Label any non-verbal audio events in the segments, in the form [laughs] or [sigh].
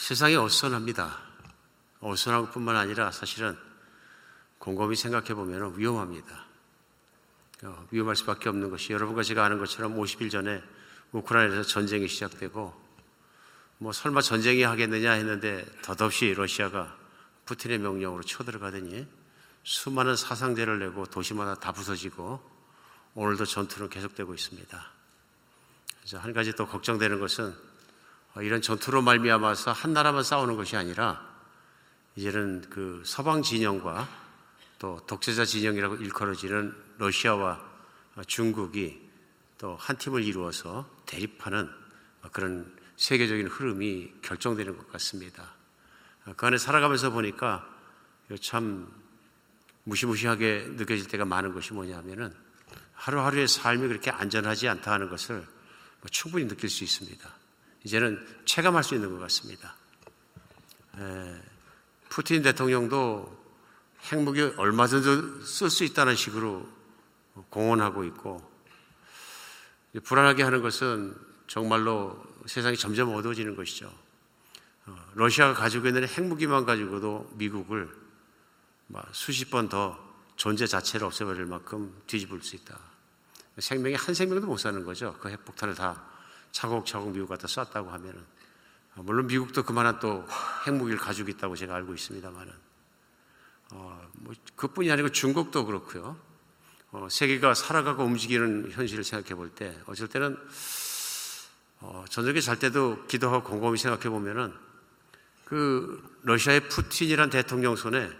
세상이 어수선합니다. 어수선한 뿐만 아니라 사실은 곰곰이 생각해 보면 위험합니다. 어, 위험할 수밖에 없는 것이 여러분과 제가 아는 것처럼 50일 전에 우크라이나에서 전쟁이 시작되고 뭐 설마 전쟁이 하겠느냐 했는데 덧없이 러시아가 푸틴의 명령으로 쳐들어가더니 수많은 사상자를 내고 도시마다 다 부서지고 오늘도 전투는 계속되고 있습니다. 그래서 한 가지 또 걱정되는 것은 이런 전투로 말미암아서 한 나라만 싸우는 것이 아니라 이제는 그 서방 진영과 또 독재자 진영이라고 일컬어지는 러시아와 중국이 또 한 팀을 이루어서 대립하는 그런 세계적인 흐름이 결정되는 것 같습니다. 그 안에 살아가면서 보니까 참 무시무시하게 느껴질 때가 많은 것이 뭐냐면은 하루하루의 삶이 그렇게 안전하지 않다 하는 것을 뭐 충분히 느낄 수 있습니다. 이제는 체감할 수 있는 것 같습니다. 에, 푸틴 대통령도 핵무기 얼마든지 쓸 수 있다는 식으로 공언하고 있고 불안하게 하는 것은 정말로 세상이 점점 어두워지는 것이죠. 어, 러시아가 가지고 있는 핵무기만 가지고도 미국을 수십 번 더 존재 자체를 없애버릴 만큼 뒤집을 수 있다. 생명이 한 생명도 못 사는 거죠. 그 핵폭탄을 다 차곡차곡 미국 갖다 쐈다고 하면은. 어, 물론 미국도 그만한 또 핵무기를 가지고 있다고 제가 알고 있습니다만은. 어, 뭐 그뿐이 아니고 중국도 그렇고요. 어, 세계가 살아가고 움직이는 현실을 생각해 볼 때, 어쩔 때는 어, 저녁에 잘 때도 기도하고 곰곰이 생각해 보면은 그 러시아의 푸틴이란 대통령 손에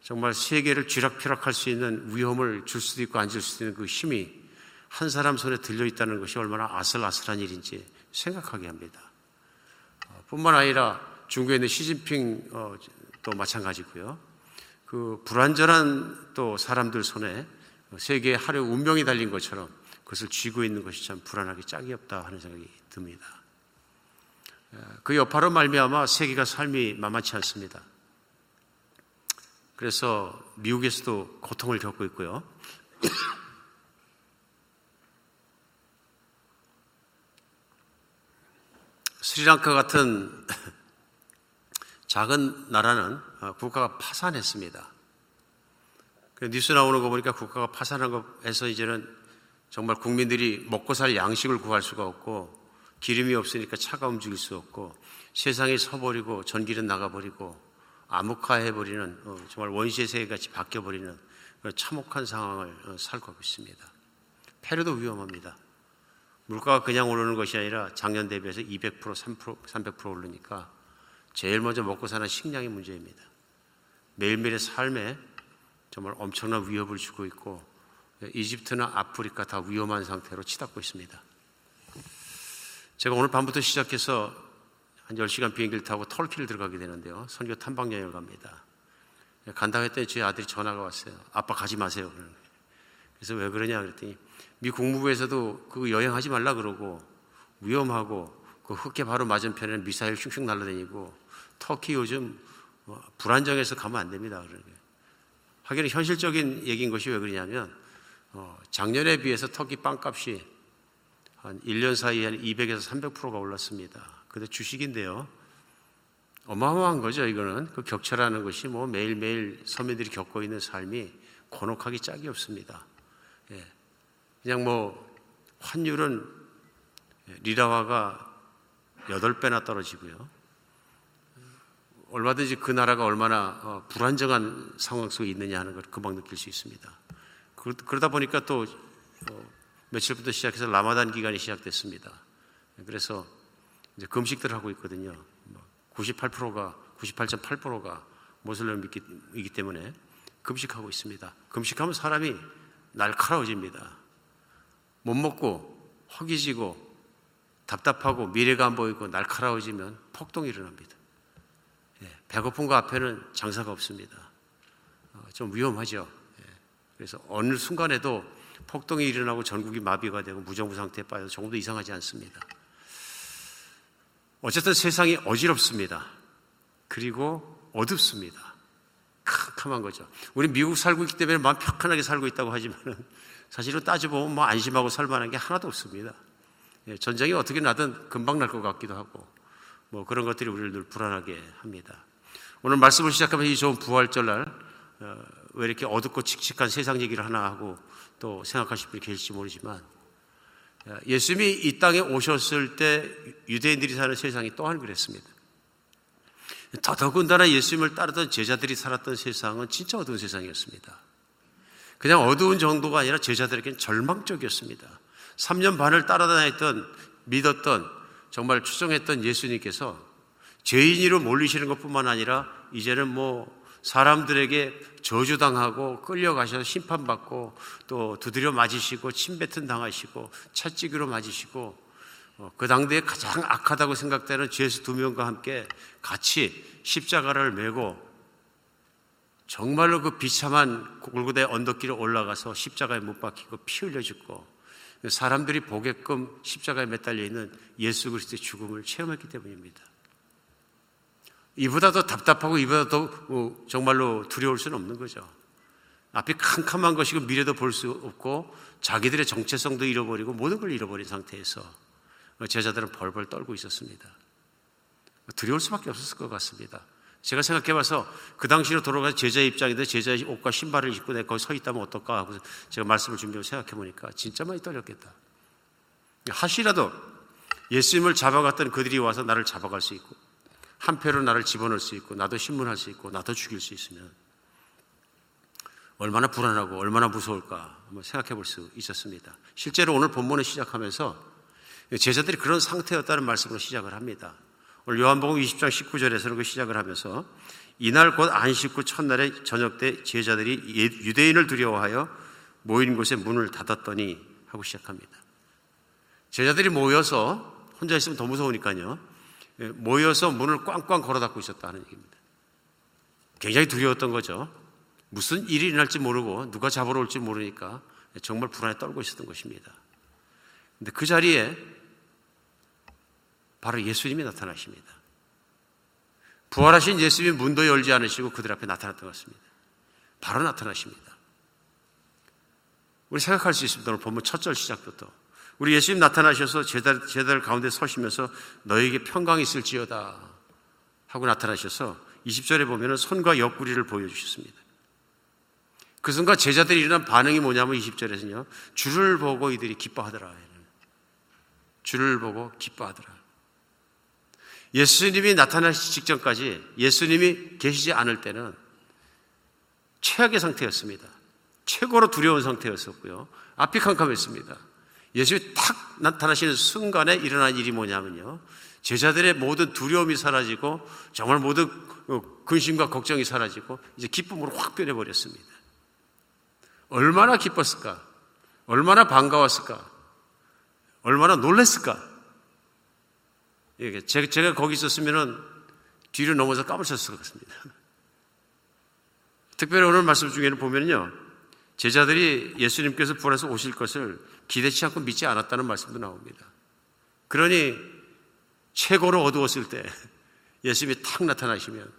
정말 세계를 쥐락펴락할 수 있는 위험을 줄 수도 있고 안 줄 수도 있는 그 힘이 한 사람 손에 들려 있다는 것이 얼마나 아슬아슬한 일인지 생각하게 합니다. 어, 뿐만 아니라 중국에 있는 시진핑 어, 또 마찬가지고요. 그 불완전한 또 사람들 손에 세계의 하루 운명이 달린 것처럼 그것을 쥐고 있는 것이 참 불안하기 짝이 없다 하는 생각이 듭니다. 그 여파로 말미암아 세계가 삶이 만만치 않습니다. 그래서 미국에서도 고통을 겪고 있고요. 스리랑카 같은 작은 나라는 국가가 파산했습니다. 뉴스 나오는 거 보니까 국가가 파산한 거에서 이제는 정말 국민들이 먹고 살 양식을 구할 수가 없고 기름이 없으니까 차가 움직일 수 없고 세상이 서버리고 전기는 나가버리고 암흑화해버리는 어, 정말 원시의 세계같이 바뀌어버리는 참혹한 상황을 어, 살고 있습니다. 페루도 위험합니다. 물가가 그냥 오르는 것이 아니라 작년 대비해서 200% 3% 300% 오르니까 제일 먼저 먹고 사는 식량이 문제입니다. 매일매일의 삶에 정말 엄청난 위협을 주고 있고 이집트나 아프리카 다 위험한 상태로 치닫고 있습니다. 제가 오늘 밤부터 시작해서 한 10시간 비행기를 타고 터키를 들어가게 되는데요. 선교 탐방 여행을 갑니다. 간다고 했더니 제 아들이 전화가 왔어요. 아빠 가지 마세요. 그래서 왜 그러냐 그랬더니 미 국무부에서도 그 여행하지 말라 그러고 위험하고 그 흑계 바로 맞은편에는 미사일 슝슝 날라다니고 터키 요즘 뭐 불안정해서 가면 안 됩니다. 그러게. 하기는 현실적인 얘기인 것이 왜 그러냐면 어, 작년에 비해서 터키 빵값이 한 1년 사이에 한 200에서 300%가 올랐습니다. 근데 주식인데요. 어마어마한 거죠, 이거는. 그 격차라는 것이 뭐 매일매일 서민들이 겪고 있는 삶이 곤혹하기 짝이 없습니다. 예. 그냥 뭐 환율은 리라화가 8배나 떨어지고요. 얼마든지 그 나라가 얼마나 어, 불안정한 상황 속에 있느냐 하는 걸 금방 느낄 수 있습니다. 그러다 보니까 또 어, 며칠부터 시작해서 라마단 기간이 시작됐습니다. 그래서 이제 금식들 하고 있거든요. 98%가 98.8%가 모슬렘이기 때문에 금식하고 있습니다. 금식하면 사람이 날카로워집니다. 못 먹고 허기지고 답답하고 미래가 안 보이고 날카로워지면 폭동이 일어납니다. 예, 배고픈 거 앞에는 장사가 없습니다. 어, 좀 위험하죠. 그래서 어느 순간에도 폭동이 일어나고 전국이 마비가 되고 무정부 상태에 빠져서 정도 이상하지 않습니다. 어쨌든 세상이 어지럽습니다. 그리고 어둡습니다. 캄캄한 거죠. 우리 미국 살고 있기 때문에 마음 편안하게 살고 있다고 하지만 사실은 따져보면 뭐 안심하고 살 만한 게 하나도 없습니다. 예, 전쟁이 어떻게 나든 금방 날 것 같기도 하고 뭐 그런 것들이 우리를 늘 불안하게 합니다. 오늘 말씀을 시작하면 이 좋은 부활절 날, 어, 왜 이렇게 어둡고 칙칙한 세상 얘기를 하나 하고 또 생각하실 분이 계실지 모르지만 어, 예수님이 이 땅에 오셨을 때 유대인들이 사는 세상이 또한 그랬습니다. 더더군다나 예수님을 따르던 제자들이 살았던 세상은 진짜 어두운 세상이었습니다. 그냥 어두운 정도가 아니라 제자들에게는 절망적이었습니다. 3년 반을 따라다녔던, 믿었던, 정말 추종했던 예수님께서 죄인으로 몰리시는 것 뿐만 아니라 이제는 뭐 사람들에게 저주당하고 끌려가셔서 심판받고 또 두드려 맞으시고 침뱉은 당하시고 채찍으로 맞으시고 어, 그 당대에 가장 악하다고 생각되는 죄수 두 명과 함께 같이 십자가를 메고 정말로 그 비참한 골고대 언덕길에 올라가서 십자가에 못 박히고 피 흘려 죽고 사람들이 보게끔 십자가에 매달려 있는 예수 그리스도의 죽음을 체험했기 때문입니다. 이보다 더 답답하고 이보다 더 어, 정말로 두려울 수는 없는 거죠. 앞이 캄캄한 것이고 미래도 볼 수 없고 자기들의 정체성도 잃어버리고 모든 걸 잃어버린 상태에서 제자들은 벌벌 떨고 있었습니다. 두려울 수밖에 없었을 것 같습니다. 제가 생각해봐서 그 당시로 돌아가서 제자의 입장인데 제자의 옷과 신발을 입고 내가 거기 서 있다면 어떨까 하고 제가 말씀을 준비하고 생각해보니까 진짜 많이 떨렸겠다. 하시라도 예수님을 잡아갔던 그들이 와서 나를 잡아갈 수 있고 한패로 나를 집어넣을 수 있고 나도 신문할 수 있고 나도 죽일 수 있으면 얼마나 불안하고 얼마나 무서울까 한번 생각해 볼 수 있었습니다. 실제로 오늘 본문을 시작하면서 제자들이 그런 상태였다는 말씀으로 시작을 합니다. 오늘 요한복음 20장 19절에서는 그 시작을 하면서 이날 곧 안식 후 첫날에 저녁 때 제자들이 유대인을 두려워하여 모인 곳에 문을 닫았더니 하고 시작합니다. 제자들이 모여서 혼자 있으면 더 무서우니까요. 예, 모여서 문을 꽝꽝 걸어 닫고 있었다는 얘기입니다. 굉장히 두려웠던 거죠. 무슨 일이 일어날지 모르고 누가 잡으러 올지 모르니까 정말 불안에 떨고 있었던 것입니다. 근데 그 자리에 바로 예수님이 나타나십니다. 부활하신 예수님이 문도 열지 않으시고 그들 앞에 나타났던 것 같습니다. 바로 나타나십니다. 우리 생각할 수 있습니다. 오늘 본문 첫 절 시작부터. 우리 예수님 나타나셔서 제달, 제달 가운데 서시면서 너에게 평강이 있을지어다 하고 나타나셔서 20절에 보면 손과 옆구리를 보여주셨습니다. 그 순간 제자들이 일어난 반응이 뭐냐면 20절에서는요. 주를 보고 이들이 기뻐하더라. 주를 보고 기뻐하더라. 예수님이 나타나시 직전까지 예수님이 계시지 않을 때는 최악의 상태였습니다. 최고로 두려운 상태였었고요. 앞이 캄캄했습니다. 예수님이 탁 나타나시는 순간에 일어난 일이 뭐냐면요. 제자들의 모든 두려움이 사라지고 정말 모든 어, 근심과 걱정이 사라지고 이제 기쁨으로 확 변해버렸습니다. 얼마나 기뻤을까? 얼마나 반가웠을까? 얼마나 놀랬을까? 제가, 제가 거기 있었으면 뒤로 넘어서 까불쳤을 것 같습니다. 특별히 오늘 말씀 중에는 보면요. 제자들이 예수님께서 부활해서 오실 것을 기대치 않고 믿지 않았다는 말씀도 나옵니다. 그러니 최고로 어두웠을 때 예수님이 탁 나타나시면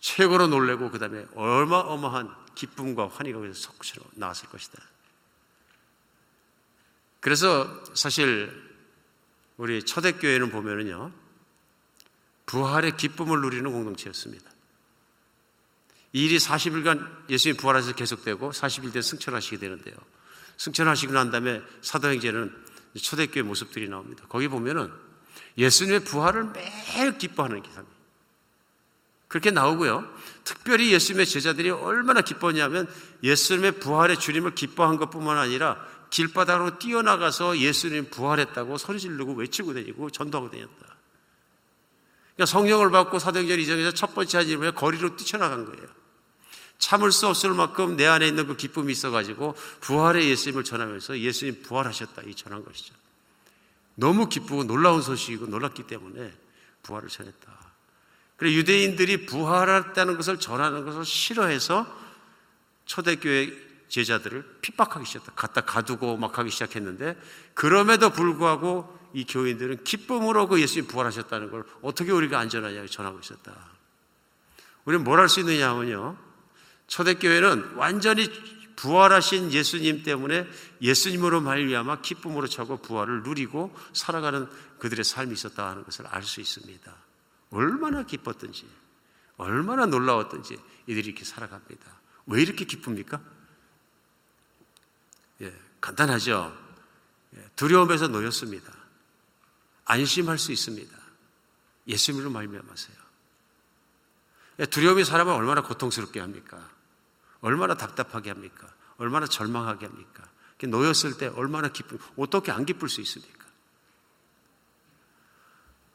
최고로 놀래고 그 다음에 어마어마한 기쁨과 환희가 거기서 솟구쳐 나왔을 것이다. 그래서 사실 우리 초대교회는 보면은요, 부활의 기쁨을 누리는 공동체였습니다. 이 일이 40일간 예수님 부활해서 계속되고 40일 뒤에 승천하시게 되는데요. 승천하시고 난 다음에 사도행전은 초대교회 모습들이 나옵니다. 거기 보면은 예수님의 부활을 매일 기뻐하는 기사입니다. 그렇게 나오고요. 특별히 예수님의 제자들이 얼마나 기뻤냐면 예수님의 부활의 주님을 기뻐한 것 뿐만 아니라 길바닥으로 뛰어나가서 예수님 부활했다고 소리 지르고 외치고 다니고 전도하고 다녔다. 그러니까 성령을 받고 사도행전 이전에서 첫 번째 한 일을 거리로 뛰쳐나간 거예요. 참을 수 없을 만큼 내 안에 있는 그 기쁨이 있어가지고 부활의 예수님을 전하면서 예수님 부활하셨다 이 전한 것이죠. 너무 기쁘고 놀라운 소식이고 놀랐기 때문에 부활을 전했다. 그래 유대인들이 부활했다는 것을 전하는 것을 싫어해서 초대교회 제자들을 핍박하기 시작했다. 갖다 가두고 막 하기 시작했는데 그럼에도 불구하고 이 교인들은 기쁨으로 그 예수님 부활하셨다는 걸 어떻게 우리가 안전하냐고 전하고 있었다. 우리는 뭘 할 수 있느냐 하면요. 초대교회는 완전히 부활하신 예수님 때문에 예수님으로 말미암아 기쁨으로 차고 부활을 누리고 살아가는 그들의 삶이 있었다 하는 것을 알 수 있습니다. 얼마나 기뻤던지, 얼마나 놀라웠던지 이들이 이렇게 살아갑니다. 왜 이렇게 기쁩니까? 예, 간단하죠. 예, 두려움에서 놓였습니다. 안심할 수 있습니다. 예수님으로 말미암아서요. 예, 두려움이 사람을 얼마나 고통스럽게 합니까? 얼마나 답답하게 합니까? 얼마나 절망하게 합니까? 놓였을 때 얼마나 기쁨, 어떻게 안 기쁠 수 있습니까?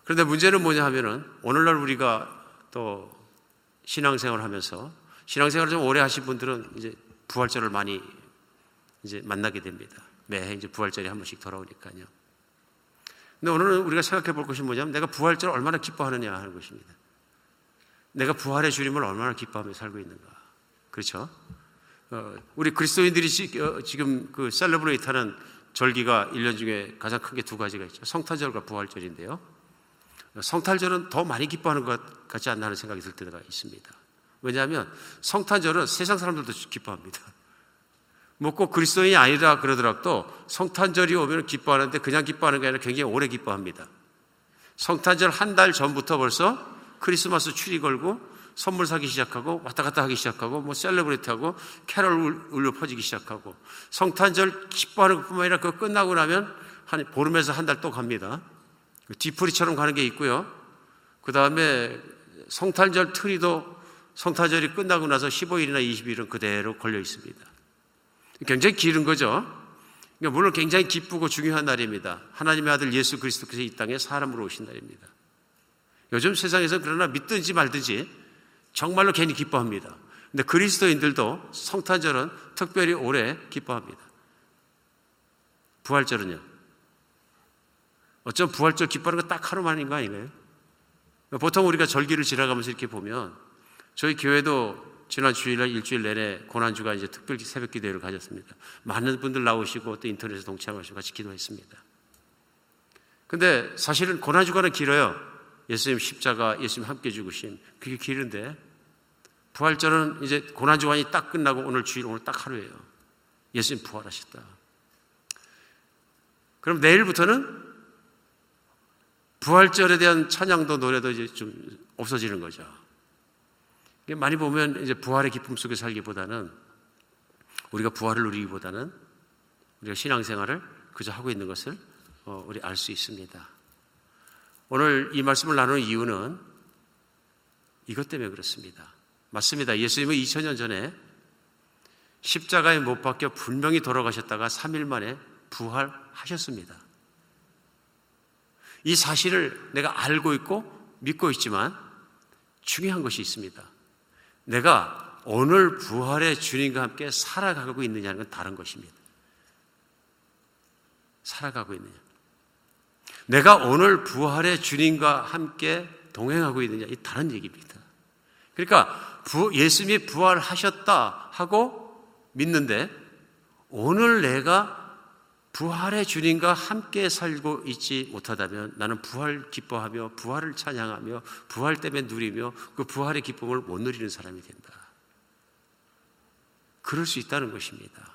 그런데 문제는 뭐냐 하면은 오늘날 우리가 또 신앙생활 하면서 신앙생활을 좀 오래 하신 분들은 이제 부활절을 많이 이제 만나게 됩니다. 매해 이제 부활절이 한 번씩 돌아오니까요. 근데 오늘은 우리가 생각해 볼 것이 뭐냐면 내가 부활절을 얼마나 기뻐하느냐 하는 것입니다. 내가 부활의 주님을 얼마나 기뻐하며 살고 있는가. 그렇죠? 어, 우리 그리스도인들이 지, 어, 지금 그 셀러브레이트 하는 절기가 1년 중에 가장 큰 게 두 가지가 있죠. 성탄절과 부활절인데요. 성탄절은 더 많이 기뻐하는 것 같지 않나 하는 생각이 들 때가 있습니다. 왜냐하면 성탄절은 세상 사람들도 기뻐합니다. 뭐꼭 그리스도인이 아니라 그러더라도 성탄절이 오면 기뻐하는데 그냥 기뻐하는 게 아니라 굉장히 오래 기뻐합니다. 성탄절 한 달 전부터 벌써 크리스마스 트리 걸고 선물 사기 시작하고 왔다 갔다 하기 시작하고 뭐 celebrate 하고 캐럴 울려 퍼지기 시작하고 성탄절 기뻐하는 것뿐만 아니라 그거 끝나고 나면 한 보름에서 한 달 또 갑니다. 뒤풀이처럼 가는 게 있고요. 그 다음에 성탄절 트리도 성탄절이 끝나고 나서 15일이나 20일은 그대로 걸려 있습니다. 굉장히 길은 거죠. 그러니까 물론 굉장히 기쁘고 중요한 날입니다. 하나님의 아들 예수 그리스도께서 이 땅에 사람으로 오신 날입니다. 요즘 세상에서 그러나 믿든지 말든지 정말로 괜히 기뻐합니다. 근데 그리스도인들도 성탄절은 특별히 오래 기뻐합니다. 부활절은요? 어쩜 부활절 기뻐하는 거 딱 하루만인 거 아닌가요? 보통 우리가 절기를 지나가면서 이렇게 보면 저희 교회도 지난 주일날 일주일 내내 고난주가 이제 특별 새벽 기도회를 가졌습니다. 많은 분들 나오시고 또 인터넷에 동참하시고 같이 기도했습니다. 근데 사실은 고난주가는 길어요. 예수님 십자가, 예수님 함께 죽으신 그게 길은데 부활절은 이제 고난주간이 딱 끝나고 오늘 주일 오늘 딱 하루예요. 예수님 부활하셨다. 그럼 내일부터는 부활절에 대한 찬양도 노래도 이제 좀 없어지는 거죠. 많이 보면 이제 부활의 기쁨 속에 살기보다는 우리가 부활을 누리기보다는 우리가 신앙생활을 그저 하고 있는 것을 어, 우리 알 수 있습니다. 오늘 이 말씀을 나누는 이유는 이것 때문에 그렇습니다. 맞습니다. 예수님은 2000년 전에 십자가에 못 박혀 분명히 돌아가셨다가 3일 만에 부활하셨습니다. 이 사실을 내가 알고 있고 믿고 있지만 중요한 것이 있습니다. 내가 오늘 부활의 주님과 함께 살아가고 있느냐는 건 다른 것입니다. 살아가고 있느냐. 내가 오늘 부활의 주님과 함께 동행하고 있느냐. 이 다른 얘기입니다. 그러니까 예수님이 부활하셨다 하고 믿는데 오늘 내가 부활의 주님과 함께 살고 있지 못하다면 나는 부활 기뻐하며 부활을 찬양하며 부활 때문에 누리며 그 부활의 기쁨을 못 누리는 사람이 된다. 그럴 수 있다는 것입니다.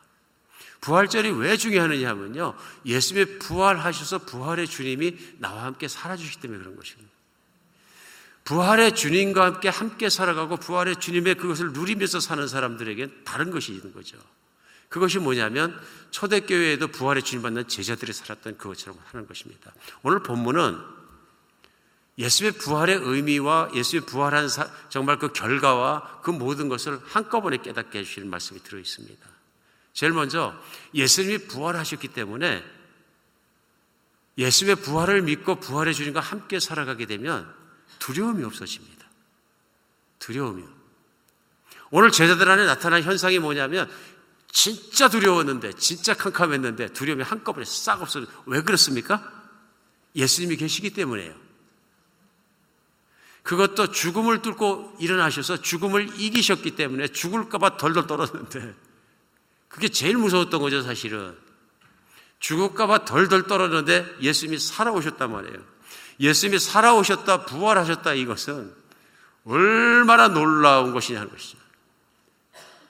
부활절이 왜 중요하느냐 하면요. 예수님의 부활하셔서 부활의 주님이 나와 함께 살아주시기 때문에 그런 것입니다. 부활의 주님과 함께 함께 살아가고 부활의 주님의 그것을 누리면서 사는 사람들에게 다른 것이 있는 거죠. 그것이 뭐냐면 초대교회에도 부활의 주님 받는 제자들이 살았던 그것처럼 하는 것입니다. 오늘 본문은 예수의 부활의 의미와 예수의 부활한 사, 정말 그 결과와 그 모든 것을 한꺼번에 깨닫게 해주시는 말씀이 들어 있습니다. 제일 먼저 예수님이 부활하셨기 때문에 예수의 부활을 믿고 부활의 주님과 함께 살아가게 되면 두려움이 없어집니다. 두려움이 오늘 제자들 안에 나타난 현상이 뭐냐면 진짜 두려웠는데, 진짜 캄캄했는데 두려움이 한꺼번에 싹 없어져. 왜 그렇습니까? 예수님이 계시기 때문에요. 그것도 죽음을 뚫고 일어나셔서 죽음을 이기셨기 때문에 죽을까봐 덜덜 떨었는데, 그게 제일 무서웠던 거죠, 사실은. 죽을까봐 덜덜 떨었는데 예수님이 살아오셨단 말이에요. 예수님이 살아오셨다, 부활하셨다, 이것은 얼마나 놀라운 것이냐는 것이죠.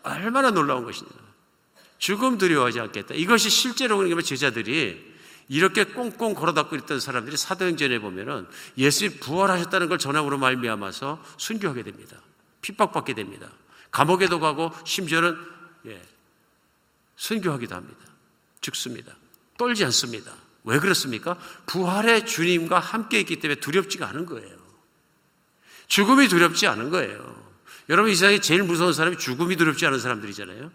얼마나 놀라운 것이냐. 죽음 두려워하지 않겠다. 이것이 실제로 그러면 제자들이 이렇게 꽁꽁 걸어닫고 있던 사람들이 사도행전에 보면은 예수님 부활하셨다는 걸 전함으로 말미암아서 순교하게 됩니다. 핍박받게 됩니다. 감옥에도 가고 심지어는 예, 순교하기도 합니다. 죽습니다. 떨지 않습니다. 왜 그렇습니까? 부활의 주님과 함께 있기 때문에 두렵지가 않은 거예요. 죽음이 두렵지 않은 거예요. 여러분 이 세상에 제일 무서운 사람이 죽음이 두렵지 않은 사람들이잖아요.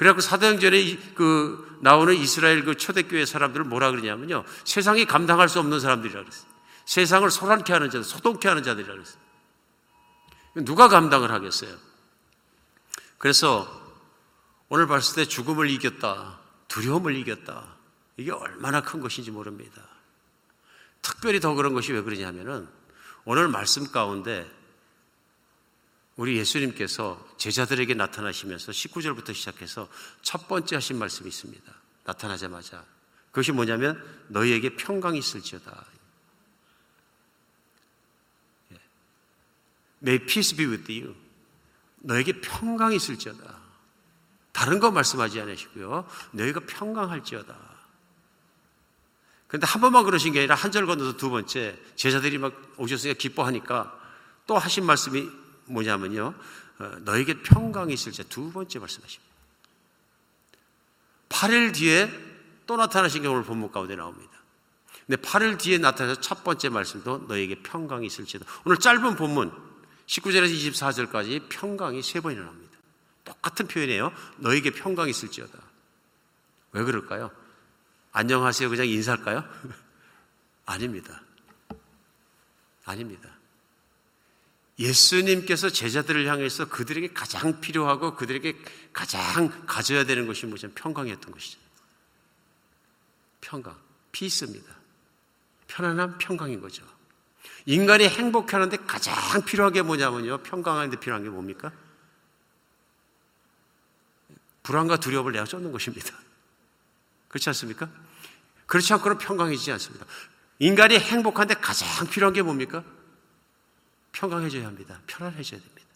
그래갖고 사도행전에 그 나오는 이스라엘 그 초대교회 사람들을 뭐라 그러냐면요. 세상이 감당할 수 없는 사람들이라 그랬어요. 세상을 소란케 하는 자들, 소동케 하는 자들이라 그랬어요. 누가 감당을 하겠어요? 그래서 오늘 봤을 때 죽음을 이겼다. 두려움을 이겼다. 이게 얼마나 큰 것인지 모릅니다. 특별히 더 그런 것이 왜 그러냐면은 오늘 말씀 가운데 우리 예수님께서 제자들에게 나타나시면서 19절부터 시작해서 첫 번째 하신 말씀이 있습니다. 나타나자마자. 그것이 뭐냐면 너희에게 평강이 있을지어다. 예. May peace be with you. 너에게 평강이 있을지어다. 다른 거 말씀하지 않으시고요. 너희가 평강할지어다. 그런데 한 번만 그러신 게 아니라 한 절 건너서 두 번째 제자들이 막 오셨으니까 기뻐하니까 또 하신 말씀이 뭐냐면요. 어, 너에게 평강이 있을지 두 번째 말씀하십니다. 8일 뒤에 또 나타나신 게 오늘 본문 가운데 나옵니다. 근데 8일 뒤에 나타나서 첫 번째 말씀도 너에게 평강이 있을지도. 오늘 짧은 본문 19절에서 24절까지 평강이 세 번이나 나옵니다. 똑같은 표현이에요. 너에게 평강이 있을지어다. 왜 그럴까요? 안녕하세요. 그냥 인사할까요? [laughs] 아닙니다. 아닙니다. 예수님께서 제자들을 향해서 그들에게 가장 필요하고 그들에게 가장 가져야 되는 것이 뭐죠? 평강이었던 것이죠. 평강. 피스입니다. 편안한 평강인 거죠. 인간이 행복하는데 가장 필요한 게 뭐냐면요. 평강하는데 필요한 게 뭡니까? 불안과 두려움을 내어 쫓는 것입니다. 그렇지 않습니까? 그렇지 않고는 평강해지지 않습니다. 인간이 행복한데 가장 필요한 게 뭡니까? 평강해져야 합니다. 편안해져야 됩니다.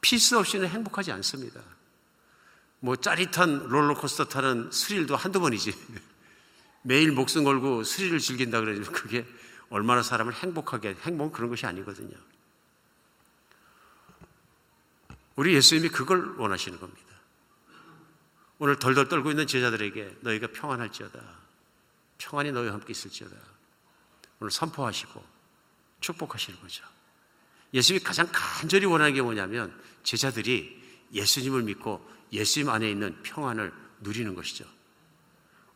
peace 없이는 행복하지 않습니다. 뭐 짜릿한 롤러코스터 타는 스릴도 한두 번이지. [laughs] 매일 목숨 걸고 스릴을 즐긴다 그러면 그게 얼마나 사람을 행복하게, 행복은 그런 것이 아니거든요. 우리 예수님이 그걸 원하시는 겁니다. 오늘 덜덜 떨고 있는 제자들에게 너희가 평안할지어다. 평안이 너희와 함께 있을지어다. 오늘 선포하시고 축복하시는 거죠. 예수님이 가장 간절히 원하는 게 뭐냐면 제자들이 예수님을 믿고 예수님 안에 있는 평안을 누리는 것이죠.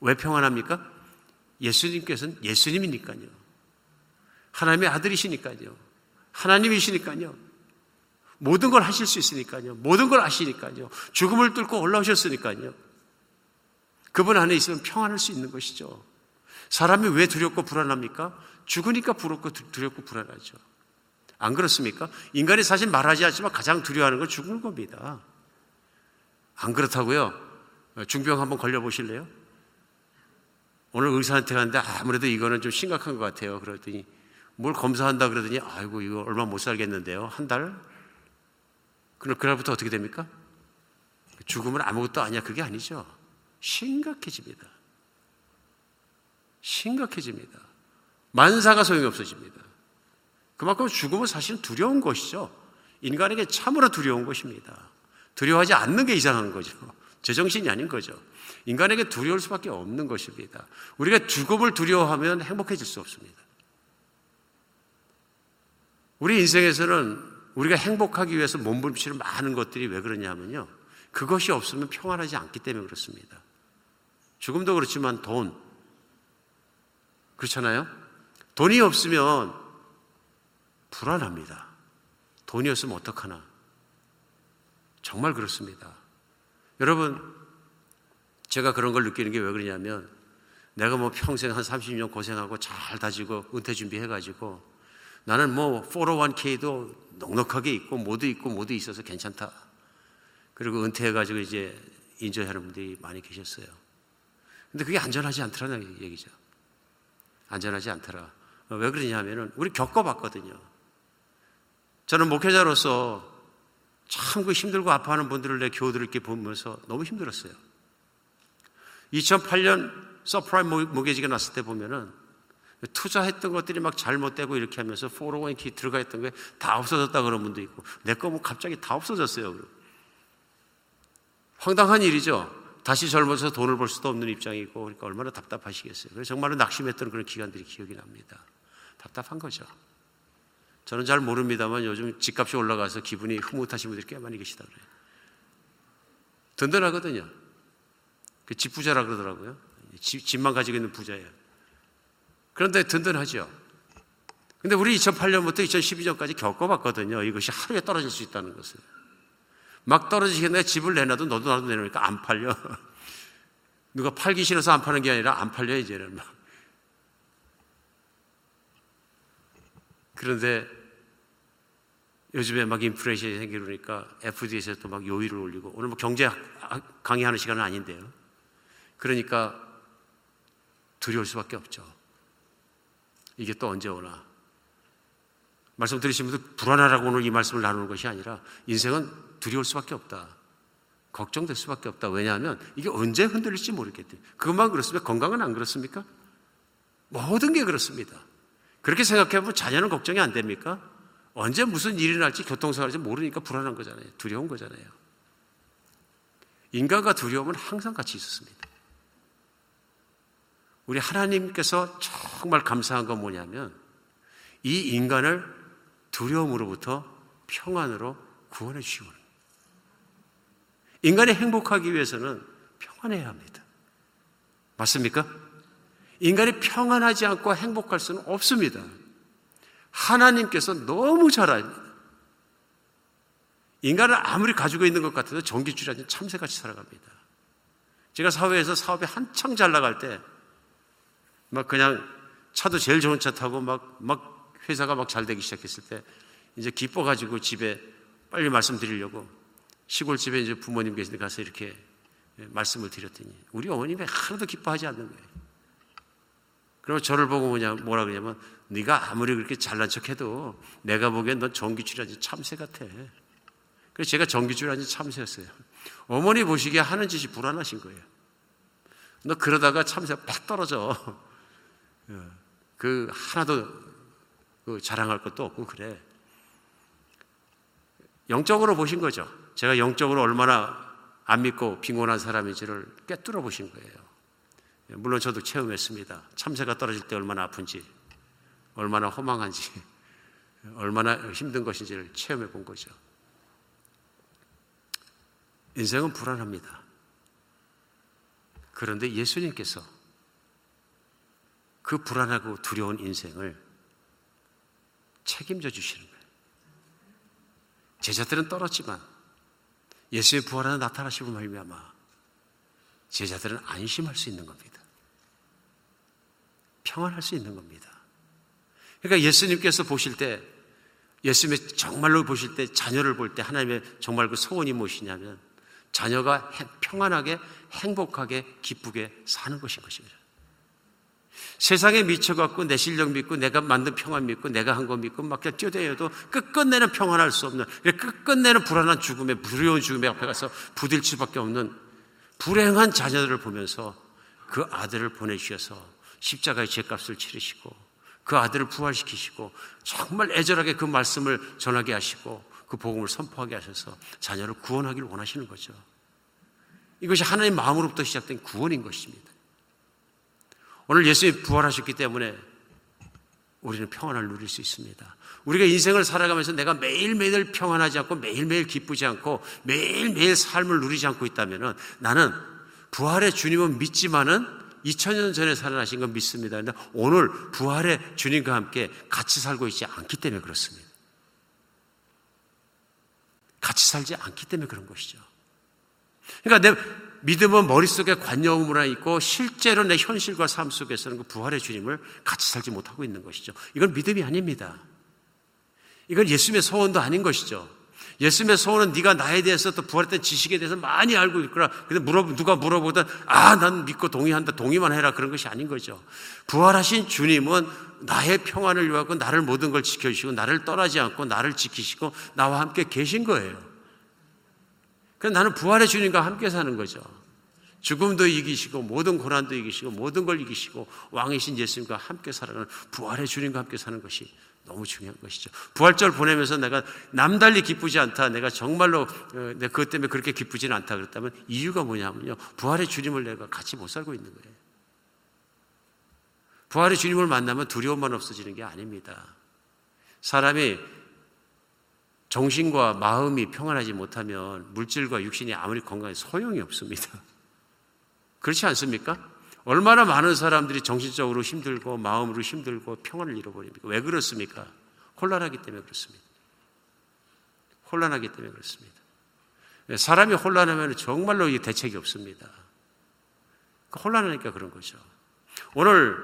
왜 평안합니까? 예수님께서는 예수님이니까요. 하나님의 아들이시니까요. 하나님이시니까요. 모든 걸 하실 수 있으니까요. 모든 걸 아시니까요. 죽음을 뚫고 올라오셨으니까요. 그분 안에 있으면 평안할 수 있는 것이죠. 사람이 왜 두렵고 불안합니까? 죽으니까 부럽고 두렵고 불안하죠. 안 그렇습니까? 인간이 사실 말하지 않지만 가장 두려워하는 건 죽는 겁니다. 안 그렇다고요? 중병 한번 걸려보실래요? 오늘 의사한테 갔는데 아무래도 이거는 좀 심각한 것 같아요. 그러더니 뭘 검사한다 그러더니 아이고 이거 얼마 못 살겠는데요. 한 달? 그럼 그날부터 어떻게 됩니까? 죽으면 아무것도 아니야. 그게 아니죠. 심각해집니다. 심각해집니다. 만사가 소용이 없어집니다. 그만큼 죽음은 사실은 두려운 것이죠. 인간에게 참으로 두려운 것입니다. 두려워하지 않는 게 이상한 거죠. [laughs] 제정신이 아닌 거죠. 인간에게 두려울 수밖에 없는 것입니다. 우리가 죽음을 두려워하면 행복해질 수 없습니다. 우리 인생에서는 우리가 행복하기 위해서 몸부림치는 많은 것들이 왜 그러냐면요. 그것이 없으면 평안하지 않기 때문에 그렇습니다. 죽음도 그렇지만 돈. 그렇잖아요? 돈이 없으면 불안합니다. 돈이 없으면 어떡하나. 정말 그렇습니다. 여러분, 제가 그런 걸 느끼는 게 왜 그러냐면 내가 뭐 평생 한 30년 고생하고 잘 다지고 은퇴 준비해가지고 나는 뭐 401k도 넉넉하게 있고 모두 있고 모두 있어서 괜찮다. 그리고 은퇴해가지고 이제 인조하는 분들이 많이 계셨어요. 근데 그게 안전하지 않더라는 얘기죠. 안전하지 않더라. 왜 그러냐 하면은 우리 겪어봤거든요. 저는 목회자로서 참 그 힘들고 아파하는 분들을 내 교우들을 보면서 너무 힘들었어요. 2008년 subprime mortgage가 났을 때 보면은 투자했던 것들이 막 잘못되고 이렇게 하면서 401k 들어가 있던 게 다 없어졌다 그런 분도 있고 내 거 뭐 갑자기 다 없어졌어요. 황당한 일이죠. 다시 젊어서 돈을 벌 수도 없는 입장이고 그러니까 얼마나 답답하시겠어요. 그래서 정말로 낙심했던 그런 기간들이 기억이 납니다. 답답한 거죠. 저는 잘 모릅니다만 요즘 집값이 올라가서 기분이 흐뭇하신 분들이 꽤 많이 계시다 그래요. 든든하거든요. 그 집 부자라 그러더라고요. 집, 집만 가지고 있는 부자예요. 그런데 든든하죠. 근데 우리 2008년부터 2012년까지 겪어봤거든요. 이것이 하루에 떨어질 수 있다는 것을. 막 떨어지겠네. 집을 내놔도 너도 나도 내놓으니까 안 팔려. [laughs] 누가 팔기 싫어서 안 파는 게 아니라 안 팔려, 이제는 막. 그런데 요즘에 막 인플레이션이 생기니까 FDA에서 또 막 요율을 올리고 오늘 뭐 경제 강의하는 시간은 아닌데요. 그러니까 두려울 수밖에 없죠. 이게 또 언제 오나. 말씀 들으신 분들 불안하라고 오늘 이 말씀을 나누는 것이 아니라 인생은 두려울 수밖에 없다. 걱정될 수밖에 없다. 왜냐하면 이게 언제 흔들릴지 모르겠대. 그것만 그렇습니까? 건강은 안 그렇습니까? 모든 게 그렇습니다. 그렇게 생각해보면 자녀는 걱정이 안 됩니까? 언제 무슨 일이 날지 교통사고할지 모르니까 불안한 거잖아요. 두려운 거잖아요. 인간과 두려움은 항상 같이 있었습니다. 우리 하나님께서 정말 감사한 건 뭐냐면 이 인간을 두려움으로부터 평안으로 구원해 주시고 인간이 행복하기 위해서는 평안해야 합니다. 맞습니까? 인간이 평안하지 않고 행복할 수는 없습니다. 하나님께서 너무 잘 압니다. 인간을 아무리 가지고 있는 것 같아도 전기줄이 참새같이 살아갑니다. 제가 사회에서 사업이 한창 잘 나갈 때, 막 그냥 차도 제일 좋은 차 타고 막, 막 회사가 막 잘 되기 시작했을 때, 이제 기뻐가지고 집에 빨리 말씀드리려고 시골집에 이제 부모님 계신데 가서 이렇게 말씀을 드렸더니 우리 어머님이 하나도 기뻐하지 않는 거예요. 그리고 저를 보고 뭐냐, 뭐라 그러냐면 네가 아무리 그렇게 잘난 척해도 내가 보기엔 넌 전기줄이라지 참새 같아. 그래서 제가 전기줄이라지 참새였어요. 어머니 보시기에 하는 짓이 불안하신 거예요. 너 그러다가 참새가 팍 떨어져. 그 하나도 그 자랑할 것도 없고 그래. 영적으로 보신 거죠. 제가 영적으로 얼마나 안 믿고 빈곤한 사람인지를 꿰뚫어 보신 거예요. 물론 저도 체험했습니다. 참새가 떨어질 때 얼마나 아픈지, 얼마나 허망한지, [laughs] 얼마나 힘든 것인지를 체험해 본 거죠. 인생은 불안합니다. 그런데 예수님께서 그 불안하고 두려운 인생을 책임져 주시는 거예요. 제자들은 떨었지만 예수의 부활하는 나타나시고 말미암아 제자들은 안심할 수 있는 겁니다. 평안할 수 있는 겁니다. 그러니까 예수님께서 보실 때 예수님의 정말로 보실 때 자녀를 볼 때 하나님의 정말 그 소원이 무엇이냐면 자녀가 평안하게 행복하게 기쁘게 사는 것인 것입니다. 세상에 미쳐갖고 내 실력 믿고 내가 만든 평안 믿고 내가 한 거 믿고 막 뛰어다녀도 끝끝내는 평안할 수 없는 끝끝내는 불안한 죽음에 두려운 죽음에 앞에 가서 부딪힐 수밖에 없는 불행한 자녀들을 보면서 그 아들을 보내주셔서 십자가의 죄값을 치르시고 그 아들을 부활시키시고 정말 애절하게 그 말씀을 전하게 하시고 그 복음을 선포하게 하셔서 자녀를 구원하기를 원하시는 거죠. 이것이 하나님 마음으로부터 시작된 구원인 것입니다. 오늘 예수님이 부활하셨기 때문에 우리는 평안을 누릴 수 있습니다. 우리가 인생을 살아가면서 내가 매일매일 평안하지 않고 매일매일 기쁘지 않고 매일매일 삶을 누리지 않고 있다면 나는 부활의 주님은 믿지만은 2000년 전에 살아나신 건 믿습니다. 근데 오늘 부활의 주님과 함께 같이 살고 있지 않기 때문에 그렇습니다. 같이 살지 않기 때문에 그런 것이죠. 그러니까 내 믿음은 머릿속에 관념으로 있고 실제로 내 현실과 삶 속에서는 그 부활의 주님을 같이 살지 못하고 있는 것이죠. 이건 믿음이 아닙니다. 이건 예수님의 소원도 아닌 것이죠. 예수님의 소원은 네가 나에 대해서 또 부활했던 지식에 대해서 많이 알고 있거나 근데 물어 누가 물어보든 아 난 믿고 동의한다 동의만 해라 그런 것이 아닌 거죠. 부활하신 주님은 나의 평안을 위하고 나를 모든 걸 지켜 주시고 나를 떠나지 않고 나를 지키시고 나와 함께 계신 거예요. 그럼 나는 부활의 주님과 함께 사는 거죠. 죽음도 이기시고 모든 고난도 이기시고 모든 걸 이기시고 왕이신 예수님과 함께 살아가는 부활의 주님과 함께 사는 것이 너무 중요한 것이죠. 부활절 보내면서 내가 남달리 기쁘지 않다. 내가 정말로 어, 내 그것 때문에 그렇게 기쁘지는 않다 그랬다면 이유가 뭐냐면요. 부활의 주님을 내가 같이 못 살고 있는 거예요. 부활의 주님을 만나면 두려움만 없어지는 게 아닙니다. 사람이 정신과 마음이 평안하지 못하면 물질과 육신이 아무리 건강해 소용이 없습니다. [laughs] 그렇지 않습니까? 얼마나 많은 사람들이 정신적으로 힘들고 마음으로 힘들고 평안을 잃어버립니까? 왜 그렇습니까? 혼란하기 때문에 그렇습니다. 혼란하기 때문에 그렇습니다. 사람이 혼란하면 정말로 대책이 없습니다. 혼란하니까 그런 거죠. 오늘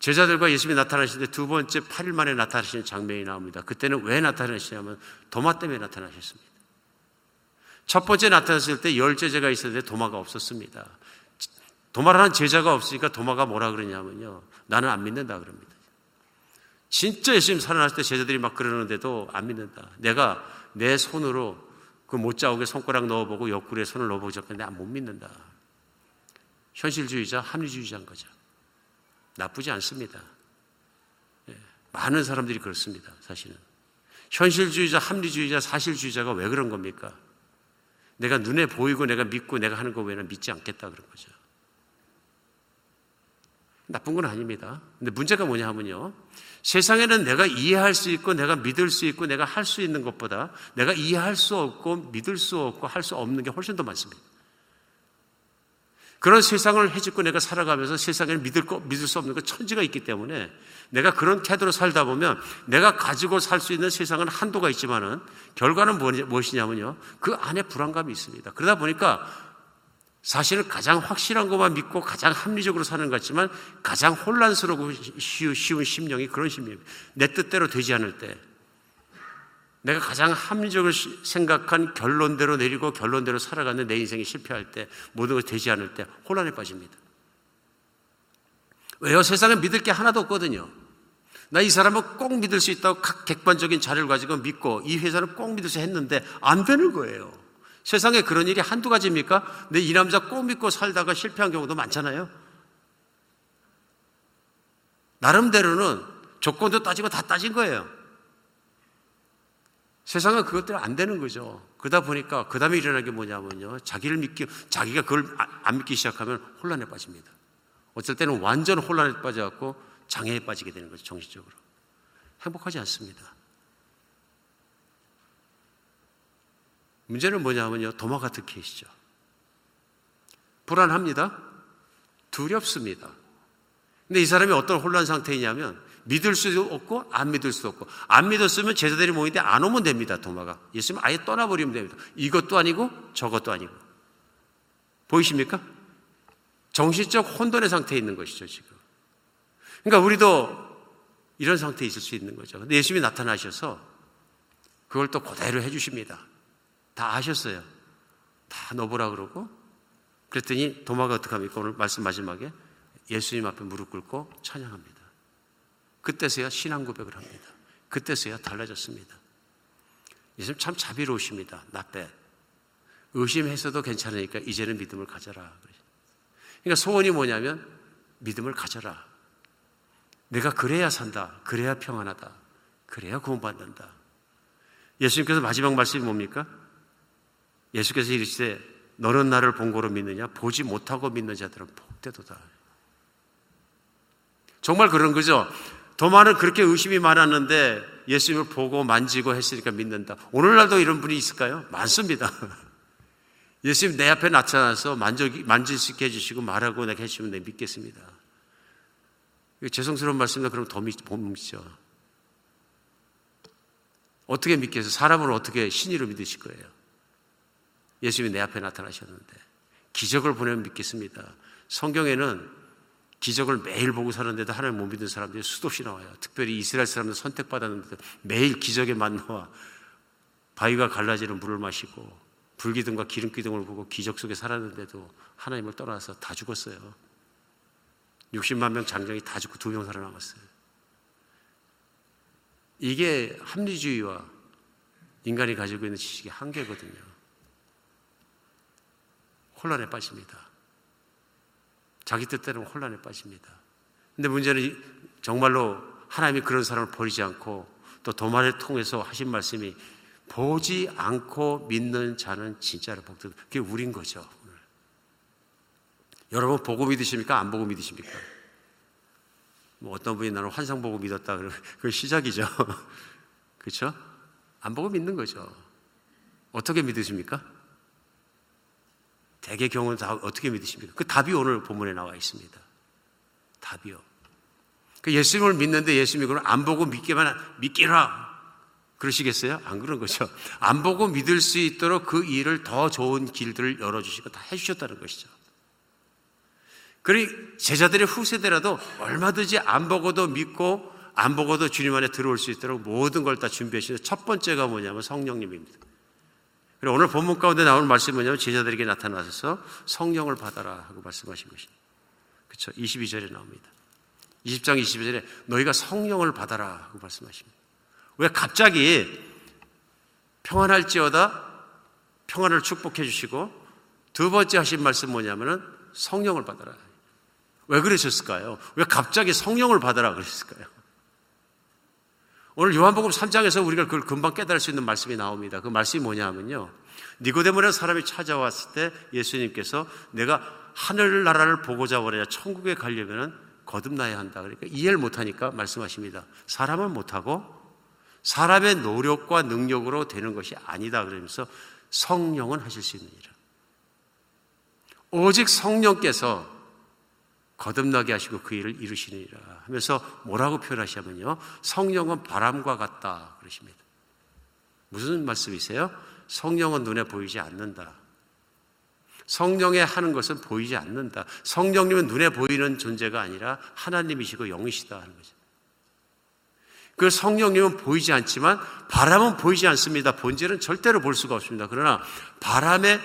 제자들과 예수님이 나타나실 때두 번째 8일 만에 나타나시는 장면이 나옵니다. 그때는 왜 나타나시냐면 도마 때문에 나타나셨습니다. 첫 번째 나타났을 때 열 제자가 있었는데 도마가 없었습니다. 도마라는 제자가 없으니까 도마가 뭐라 그러냐면요. 나는 안 믿는다 그럽니다. 진짜 예수님 살아났을 때 제자들이 막 그러는데도 안 믿는다. 내가 내 손으로 그 못 자국에 손가락 넣어보고 옆구리에 손을 넣어보고 접근데 못 믿는다. 현실주의자, 합리주의자인 거죠. 나쁘지 않습니다. 예, 많은 사람들이 그렇습니다. 사실은. 현실주의자, 합리주의자, 사실주의자가 왜 그런 겁니까? 내가 눈에 보이고 내가 믿고 내가 하는 거 외에는 믿지 않겠다 그런 거죠. 나쁜 건 아닙니다. 근데 문제가 뭐냐 하면요. 세상에는 내가 이해할 수 있고 내가 믿을 수 있고 내가 할 수 있는 것보다 내가 이해할 수 없고 믿을 수 없고 할 수 없는 게 훨씬 더 많습니다. 그런 세상을 해집고 내가 살아가면서 세상에는 믿을 거, 믿을 수 없는 거 천지가 있기 때문에 내가 그런 태도로 살다 보면 내가 가지고 살 수 있는 세상은 한도가 있지만은 결과는 무엇이냐면요. 그 안에 불안감이 있습니다. 그러다 보니까 사실은 가장 확실한 것만 믿고 가장 합리적으로 사는 것 같지만 가장 혼란스럽고 쉬운 심령이 그런 심령입니다. 내 뜻대로 되지 않을 때 내가 가장 합리적으로 생각한 결론대로 내리고 결론대로 살아가는 내 인생이 실패할 때 모든 것이 되지 않을 때 혼란에 빠집니다. 왜요? 세상에 믿을 게 하나도 없거든요. 나 이 사람은 꼭 믿을 수 있다고 각 객관적인 자료를 가지고 믿고 이 회사는 꼭 믿을 수 했는데 안 되는 거예요. 세상에 그런 일이 한두 가지입니까? 내 이 남자 꼭 믿고 살다가 실패한 경우도 많잖아요. 나름대로는 조건도 따지고 다 따진 거예요. 세상은 그것대로 안 되는 거죠. 그러다 보니까 그 다음에 일어나게 뭐냐면요. 자기를 믿기, 자기가 그걸 아, 안 믿기 시작하면 혼란에 빠집니다. 어쩔 때는 완전 혼란에 빠져갖고 장애에 빠지게 되는 거죠. 정신적으로. 행복하지 않습니다. 문제는 뭐냐면요. 도마 같은 케이스죠. 불안합니다. 두렵습니다. 근데 이 사람이 어떤 혼란 상태이냐면 믿을 수도 없고 안 믿을 수도 없고 안 믿었으면 제자들이 모이는데 안 오면 됩니다. 도마가. 예수님 아예 떠나버리면 됩니다. 이것도 아니고 저것도 아니고. 보이십니까? 정신적 혼돈의 상태에 있는 것이죠, 지금. 그러니까 우리도 이런 상태에 있을 수 있는 거죠. 근데 예수님이 나타나셔서 그걸 또 그대로 해주십니다. 다 아셨어요. 다 넣어보라 그러고 그랬더니 도마가 어떻게 합니까? 오늘 말씀 마지막에 예수님 앞에 무릎 꿇고 찬양합니다. 그때서야 신앙 고백을 합니다. 그때서야 달라졌습니다. 예수님 참 자비로우십니다. 나빼. 의심해서도 괜찮으니까 이제는 믿음을 가져라. 그러니까 소원이 뭐냐면 믿음을 가져라. 내가 그래야 산다. 그래야 평안하다. 그래야 구원받는다. 예수님께서 마지막 말씀이 뭡니까? 예수께서 이르시되 너는 나를 본 거로 믿느냐? 보지 못하고 믿는 자들은 복되도다. 정말 그런 거죠. 도마는 그렇게 의심이 많았는데 예수님을 보고 만지고 했으니까 믿는다. 오늘날도 이런 분이 있을까요? 많습니다. [laughs] 예수님 내 앞에 나타나서 만져, 만질 수 있게 해주시고 말하고 내가 해주시면 내가 믿겠습니다. 죄송스러운 말씀인데 그럼 더 믿, 못 믿죠. 어떻게 믿겠어요? 사람을 어떻게 신의로 믿으실 거예요? 예수님이 내 앞에 나타나셨는데 기적을 보내면 믿겠습니다. 성경에는 기적을 매일 보고 사는데도 하나님 못 믿는 사람들이 수도 없이 나와요. 특별히 이스라엘 사람들 선택받았는데 매일 기적의 만나와 바위가 갈라지는 물을 마시고 불기둥과 기름기둥을 보고 기적 속에 살았는데도 하나님을 떠나서 다 죽었어요. 60만 명 장정이 다 죽고 두 명 살아남았어요. 이게 합리주의와 인간이 가지고 있는 지식의 한계거든요. 혼란에 빠집니다. 자기 뜻대로 혼란에 빠집니다. 근데 문제는 정말로 하나님이 그런 사람을 버리지 않고 또 도만을 통해서 하신 말씀이 보지 않고 믿는 자는 진짜로 복들. 그게 우린 거죠. 여러분 보고 믿으십니까? 안 보고 믿으십니까? 뭐 어떤 분이 나는 환상 보고 믿었다. 그러면 그 시작이죠. [laughs] 그렇죠? 안 보고 믿는 거죠. 어떻게 믿으십니까? 대개 경우는 다 어떻게 믿으십니까? 그 답이 오늘 본문에 나와 있습니다. 답이요. 그 예수님을 믿는데 예수님이 그걸 안 보고 믿기만 믿기라 그러시겠어요? 안 그런 거죠. 안 보고 믿을 수 있도록 그 일을 더 좋은 길들을 열어주시고 다 해주셨다는 것이죠. 그리 제자들의 후세대라도 얼마든지 안 보고도 믿고 안 보고도 주님 안에 들어올 수 있도록 모든 걸 다 준비하시는 첫 번째가 뭐냐면 성령님입니다. 그리고 오늘 본문 가운데 나오는 뭐냐면 제자들에게 나타나셔서 성령을 받아라 하고 말씀하신 것입니다. 그렇죠? 22절에 나옵니다. 20장 22절에 너희가 성령을 받아라 하고 말씀하십니다. 왜 갑자기 평안할지어다 평안을 축복해 주시고 두 번째 하신 말씀 뭐냐면은 성령을 받아라. 왜 그러셨을까요? 왜 갑자기 성령을 받아라 그러셨을까요? 오늘 요한복음 3장에서 우리가 그걸 금방 깨달을 수 있는 말씀이 나옵니다. 그 말씀이 뭐냐면요. 니고데모라는 사람이 찾아왔을 때 예수님께서 내가 하늘나라를 보고자 원하냐 천국에 가려면은 거듭나야 한다. 그러니까 이해를 못하니까 말씀하십니다. 사람은 못하고 사람의 노력과 능력으로 되는 것이 아니다. 그러면서 성령은 하실 수 일이라. 오직 성령께서 거듭나게 하시고 그 일을 이루시니라 하면서 뭐라고 표현하시냐면요. 성령은 바람과 같다. 그러십니다. 무슨 말씀이세요? 성령은 눈에 보이지 않는다. 성령의 하는 것은 보이지 않는다. 성령님은 눈에 보이는 존재가 아니라 하나님이시고 영이시다 하는 거죠. 그 성령님은 보이지 않지만 바람은 보이지 않습니다. 본질은 절대로 볼 수가 없습니다. 그러나 바람의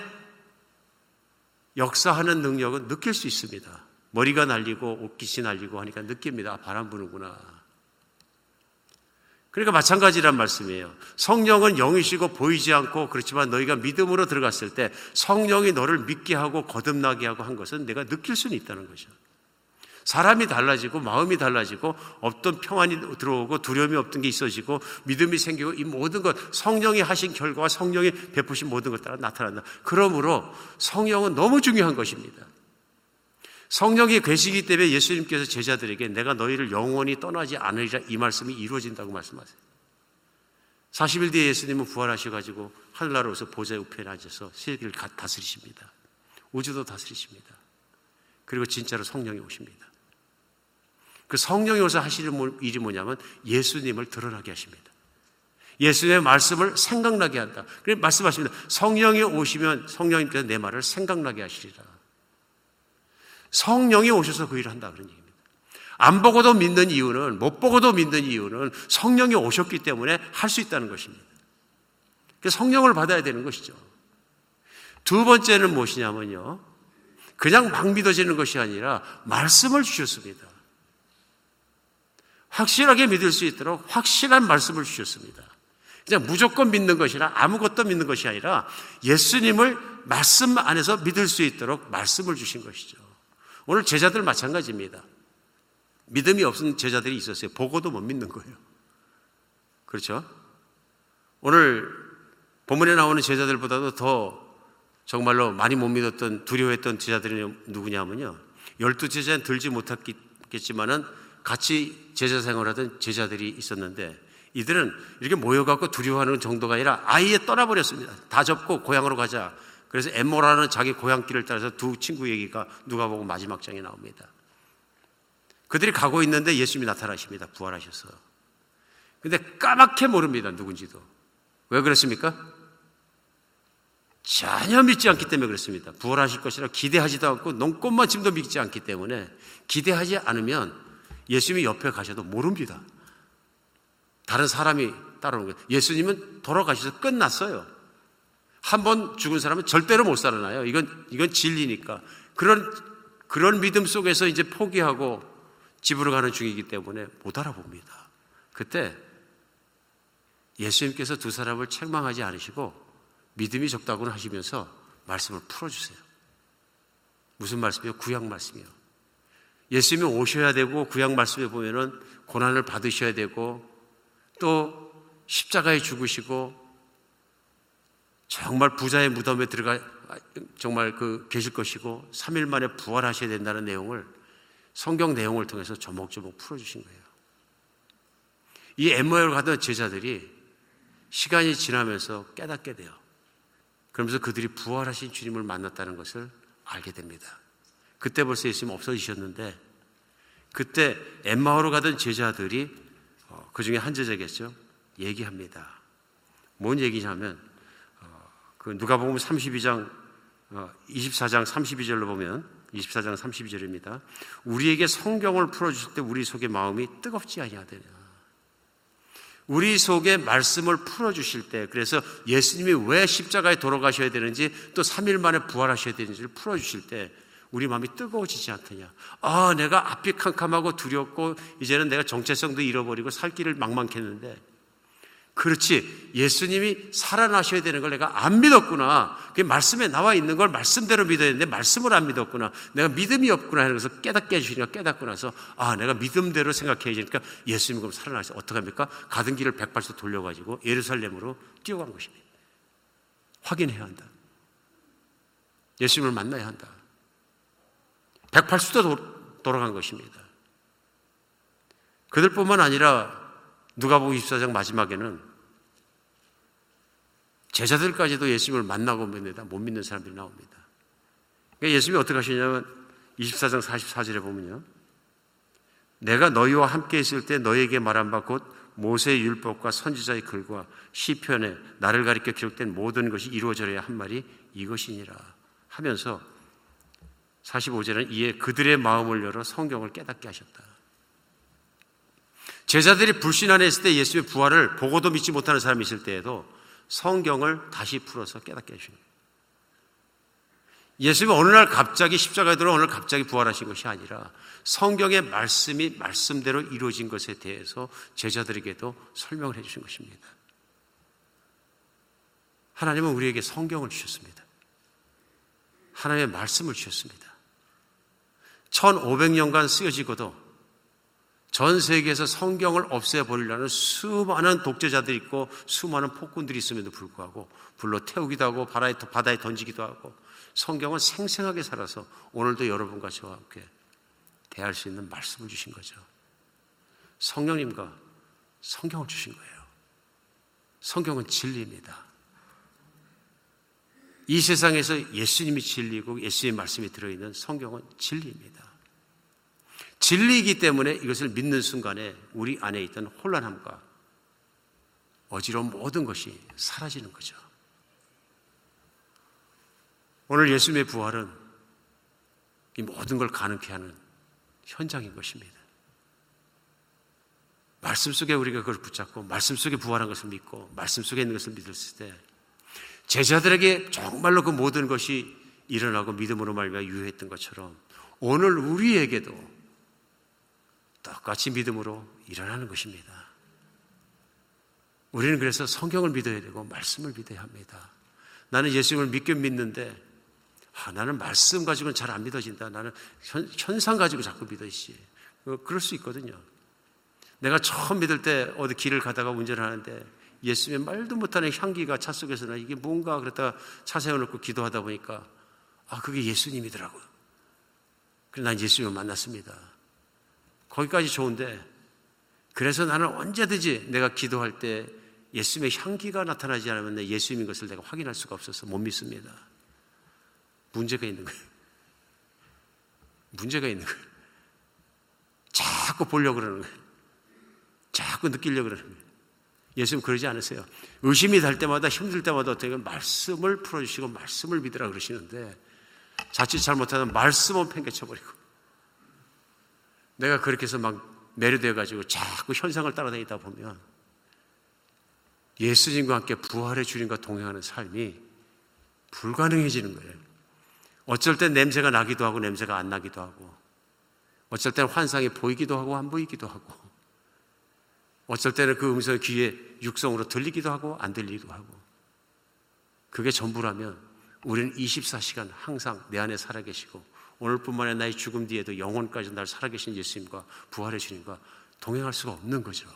역사하는 능력은 느낄 수 있습니다. 머리가 날리고 옷깃이 날리고 하니까 느낍니다. 아, 바람 부는구나. 그러니까 마찬가지란 말씀이에요. 성령은 영이시고 보이지 않고 그렇지만 너희가 믿음으로 들어갔을 때 성령이 너를 믿게 하고 거듭나게 하고 한 것은 내가 느낄 수는 있다는 거죠. 사람이 달라지고 마음이 달라지고 없던 평안이 들어오고 두려움이 없던 게 있어지고 믿음이 생기고 이 모든 것 성령이 하신 결과와 성령이 베푸신 모든 것 따라 나타난다. 그러므로 성령은 너무 중요한 것입니다. 성령이 계시기 때문에 예수님께서 제자들에게 내가 너희를 영원히 떠나지 않으리라 이 말씀이 이루어진다고 말씀하세요. 40일 뒤에 예수님은 부활하셔가지고 하늘나라로서 보좌 우편에 앉아서 세계를 다스리십니다. 우주도 다스리십니다. 그리고 진짜로 성령이 오십니다. 그 성령이 오서 하시는 일이 뭐냐면 예수님을 드러나게 하십니다. 예수님의 말씀을 생각나게 한다. 그래서 말씀하십니다. 성령이 오시면 성령님께서 내 말을 생각나게 하시리라. 성령이 오셔서 그 일을 한다 그런 얘기입니다. 안 보고도 믿는 이유는 못 보고도 믿는 이유는 성령이 오셨기 때문에 할 수 있다는 것입니다. 성령을 받아야 되는 것이죠. 두 번째는 무엇이냐면요. 그냥 막 믿어지는 것이 아니라 말씀을 주셨습니다. 확실하게 믿을 수 있도록 확실한 말씀을 주셨습니다. 그냥 무조건 믿는 것이나 아무것도 믿는 것이 아니라 예수님을 말씀 안에서 믿을 수 있도록 말씀을 주신 것이죠. 오늘 제자들 마찬가지입니다. 믿음이 없는 제자들이 있었어요. 보고도 못 믿는 거예요. 그렇죠? 오늘 본문에 나오는 제자들보다도 더 정말로 많이 못 믿었던 두려워했던 제자들이 누구냐면요. 열두 제자는 들지 못했겠지만은 같이 제자 생활하던 제자들이 있었는데 이들은 이렇게 모여갖고 두려워하는 정도가 아니라 아예 떠나버렸습니다. 다 접고 고향으로 가자. 그래서 엠모라는 자기 고향길을 따라서 두 친구 얘기가 누가 보고 마지막 장에 나옵니다. 그들이 가고 있는데 예수님이 나타나십니다. 부활하셔서. 근데 까맣게 모릅니다. 누군지도. 왜 그렇습니까? 전혀 믿지 않기 때문에 그렇습니다. 부활하실 것이라 기대하지도 않고 농꽃만침도 믿지 않기 때문에 기대하지 않으면 예수님이 옆에 가셔도 모릅니다. 다른 사람이 따라오는 거예요. 예수님은 돌아가셔서 끝났어요. 한 번 죽은 사람은 절대로 못 살아나요. 이건, 이건 진리니까. 그런, 그런 믿음 속에서 이제 포기하고 집으로 가는 중이기 때문에 못 알아봅니다. 그때 예수님께서 두 사람을 책망하지 않으시고 믿음이 적다고는 하시면서 말씀을 풀어주세요. 무슨 말씀이요? 구약 말씀이요. 예수님이 오셔야 되고 구약 말씀에 보면은 고난을 받으셔야 되고 또 십자가에 죽으시고 정말 부자의 무덤에 들어가 정말 그 계실 것이고 3일 만에 부활하셔야 된다는 내용을 성경 내용을 통해서 조목조목 풀어 주신 거예요. 이 엠마오를 가던 제자들이 시간이 지나면서 깨닫게 돼요. 그러면서 그들이 부활하신 주님을 만났다는 것을 알게 됩니다. 그때 벌써 예수님 없어지셨는데 그때 엠마오로 가던 제자들이 어, 그 중에 한 제자겠죠. 얘기합니다. 뭔 얘기냐면 어, 그 누가복음 32장 24장 32절로 보면 24장 32절입니다. 우리에게 성경을 풀어 주실 때 우리 속의 마음이 뜨겁지 아니하되냐. 우리 속에 말씀을 풀어 주실 때 그래서 예수님이 왜 십자가에 돌아가셔야 되는지 또 3일 만에 부활하셔야 되는지를 풀어 주실 때 우리 마음이 뜨거워지지 않더냐. 아, 내가 앞이 캄캄하고 두렵고 이제는 내가 정체성도 잃어버리고 살 길을 막막했는데 그렇지. 예수님이 살아나셔야 되는 걸 내가 안 믿었구나. 그 말씀에 나와 있는 걸 말씀대로 믿어야 되는데 말씀을 안 믿었구나. 내가 믿음이 없구나 하는 것을 깨닫게 해주시니까 깨닫고 나서 아, 내가 믿음대로 생각해야 되니까 예수님이 그럼 살아나셔. 어떻게 합니까? 가던 길을 백발씩 돌려가지고 예루살렘으로 뛰어간 것입니다. 확인해야 한다. 예수님을 만나야 한다. 180도 돌아간 것입니다. 그들뿐만 아니라 누가복음 24장 마지막에는 제자들까지도 예수님을 만나고 믿는다 못 믿는 사람들이 나옵니다. 그러니까 예수님이 어떻게 하시냐면 24장 44절에 보면요. 내가 너희와 함께 있을 때 너희에게 말한 바 곧 모세의 율법과 선지자의 글과 시편에 나를 가리켜 기록된 모든 것이 이루어져야 한 말이 이것이니라 하면서 45절은 이에 그들의 마음을 열어 성경을 깨닫게 하셨다. 제자들이 불신 안에 있을 때 예수의 부활을 보고도 믿지 못하는 사람이 있을 때에도 성경을 다시 풀어서 깨닫게 해주는. 예수님이 어느 날 갑자기 십자가에 들어 오늘 갑자기 부활하신 것이 아니라 성경의 말씀이 말씀대로 이루어진 것에 대해서 제자들에게도 설명을 해 주신 것입니다. 하나님은 우리에게 성경을 주셨습니다. 하나님의 말씀을 주셨습니다. 1500년간 쓰여지고도 전 세계에서 성경을 없애버리려는 수많은 독재자들이 있고 수많은 폭군들이 있음에도 불구하고 불러 태우기도 하고 바다에, 바다에 던지기도 하고 성경은 생생하게 살아서 오늘도 여러분과 저와 함께 대할 수 있는 말씀을 주신 거죠. 성령님과 성경을 주신 거예요. 성경은 진리입니다. 이 세상에서 예수님이 진리고 예수님의 말씀이 들어있는 성경은 진리입니다. 진리이기 때문에 이것을 믿는 순간에 우리 안에 있던 혼란함과 어지러운 모든 것이 사라지는 거죠. 오늘 예수님의 부활은 이 모든 걸 가능케 하는 현장인 것입니다. 말씀 속에 우리가 그걸 붙잡고 말씀 속에 부활한 것을 믿고 말씀 속에 있는 것을 믿었을 때 제자들에게 정말로 그 모든 것이 일어나고 믿음으로 말미암아 유효했던 것처럼 오늘 우리에게도 똑같이 믿음으로 일어나는 것입니다. 우리는 그래서 성경을 믿어야 되고 말씀을 믿어야 합니다. 나는 예수님을 믿긴 믿는데 아, 나는 말씀 가지고는 잘 안 믿어진다. 나는 현, 상 가지고 자꾸 믿어지지. 어, 그럴 수 있거든요. 내가 처음 믿을 때 어디 길을 가다가 운전을 하는데 예수님의 말도 못하는 향기가 차 속에서 나 이게 뭔가 그랬다가 차 세워놓고 기도하다 보니까 아 그게 예수님이더라고요. 그래서 난 예수님을 만났습니다. 거기까지 좋은데 그래서 나는 언제든지 내가 기도할 때 예수님의 향기가 나타나지 않으면 예수님인 것을 내가 확인할 수가 없어서 못 믿습니다. 문제가 있는 거예요. 문제가 있는 거예요. 자꾸 보려고 그러는 거예요. 자꾸 느끼려고 그러는 거예요. 예수님 그러지 않으세요. 의심이 될 때마다 힘들 때마다 어떻게 말씀을 풀어주시고 말씀을 믿으라 그러시는데 자칫 잘못하면 말씀은 팽개쳐버리고 내가 그렇게 해서 막 매료되어 가지고 자꾸 현상을 따라다니다 보면 예수님과 함께 부활의 주님과 동행하는 삶이 불가능해지는 거예요. 어쩔 땐 냄새가 나기도 하고 냄새가 안 나기도 하고 어쩔 땐 환상이 보이기도 하고 안 보이기도 하고 어쩔 때는 그 음성이 귀에 육성으로 들리기도 하고 안 들리기도 하고 그게 전부라면 우리는 24시간 항상 내 안에 살아계시고 오늘뿐만 아니라 나의 죽음 뒤에도 영혼까지 날 살아계신 예수님과 부활의 주님과 동행할 수가 없는 거죠.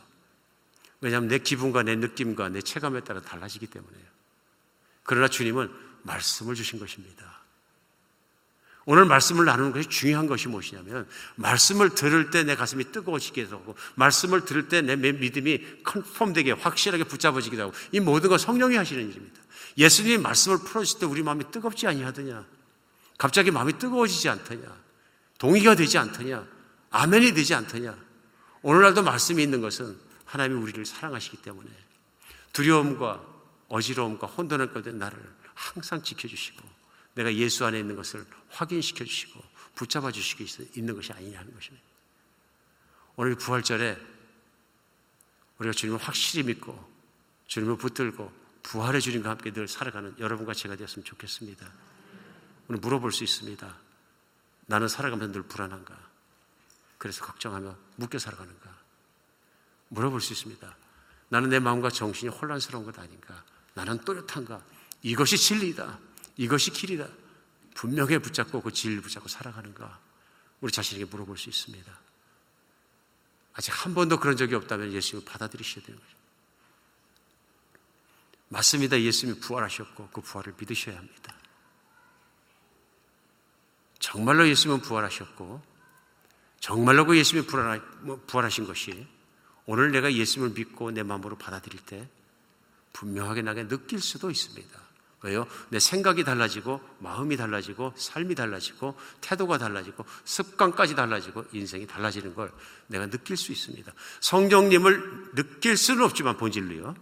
왜냐하면 내 기분과 내 느낌과 내 체감에 따라 달라지기 때문에요. 그러나 주님은 말씀을 주신 것입니다. 오늘 말씀을 나누는 것이 중요한 것이 무엇이냐면 말씀을 들을 때 내 가슴이 뜨거워지기도 하고 말씀을 들을 때 내 믿음이 컨펌되게 확실하게 붙잡아지기도 하고 이 모든 건 성령이 하시는 일입니다. 예수님이 말씀을 풀어줄 때 우리 마음이 뜨겁지 아니하더냐 갑자기 마음이 뜨거워지지 않더냐 동의가 되지 않더냐 아멘이 되지 않더냐 오늘날도 말씀이 있는 것은 하나님이 우리를 사랑하시기 때문에 두려움과 어지러움과 혼돈할 가운데 나를 항상 지켜주시고 내가 예수 안에 있는 것을 확인시켜 주시고 붙잡아 주시고 있는 것이 아니냐 하는 것입니다. 오늘 부활절에 우리가 주님을 확실히 믿고 주님을 붙들고 부활의 주님과 함께 늘 살아가는 여러분과 제가 되었으면 좋겠습니다. 오늘 물어볼 수 있습니다. 나는 살아가면서 늘 불안한가? 그래서 걱정하며 묶여 살아가는가? 물어볼 수 있습니다. 나는 내 마음과 정신이 혼란스러운 것 아닌가? 나는 또렷한가? 이것이 진리다. 이것이 길이다. 분명히 붙잡고 그 진리를 붙잡고 살아가는가? 우리 자신에게 물어볼 수 있습니다. 아직 한 번도 그런 적이 없다면 예수님을 받아들이셔야 되는 거죠. 맞습니다. 예수님이 부활하셨고 그 부활을 믿으셔야 합니다. 정말로 예수님은 부활하셨고 정말로 그 예수님이 뭐 부활하신 것이 오늘 내가 예수님을 믿고 내 마음으로 받아들일 때 분명하게 나게 느낄 수도 있습니다. 왜요? 내 생각이 달라지고 마음이 달라지고 삶이 달라지고 태도가 달라지고 습관까지 달라지고 인생이 달라지는 걸 내가 느낄 수 있습니다. 성령님을 느낄 수는 없지만 본질로요.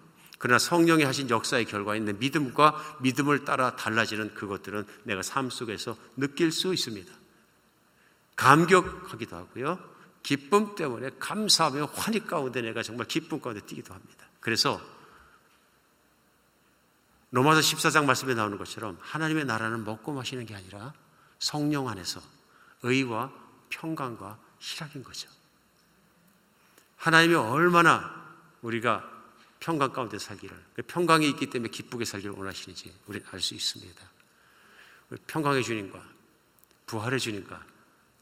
그러나 성령이 하신 역사의 결과인 내 믿음과 믿음을 따라 달라지는 그것들은 내가 삶 속에서 느낄 수 있습니다. 감격하기도 하고요. 기쁨 때문에 감사하며 환희 가운데 내가 정말 기쁨 가운데 뛰기도 합니다. 그래서 로마서 14장 말씀에 나오는 것처럼 하나님의 나라는 먹고 마시는 게 아니라 성령 안에서 의와 평강과 희락인 거죠. 하나님이 얼마나 우리가 평강 가운데 살기를, 그 평강이 있기 때문에 기쁘게 살기를 원하시는지 우리는 알 수 있습니다. 평강의 주님과 부활의 주님과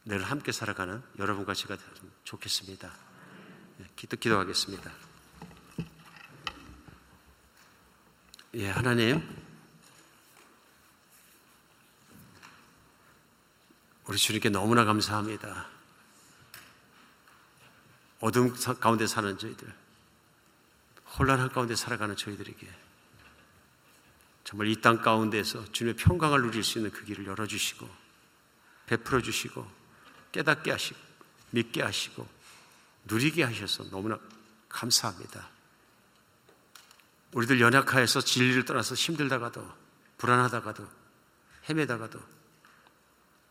늘 함께 살아가는 여러분과 제가 좋겠습니다. 네, 기도, 기도하겠습니다. 예, 하나님. 우리 주님께 너무나 감사합니다. 어둠 가운데 사는 저희들, 혼란한 가운데 살아가는 저희들에게 정말 이 땅 가운데서 주님의 평강을 누릴 수 있는 그 길을 열어주시고, 베풀어 주시고, 깨닫게 하시고, 믿게 하시고, 누리게 하셔서 너무나 감사합니다. 우리들 연약하여서 진리를 떠나서 힘들다가도 불안하다가도 헤매다가도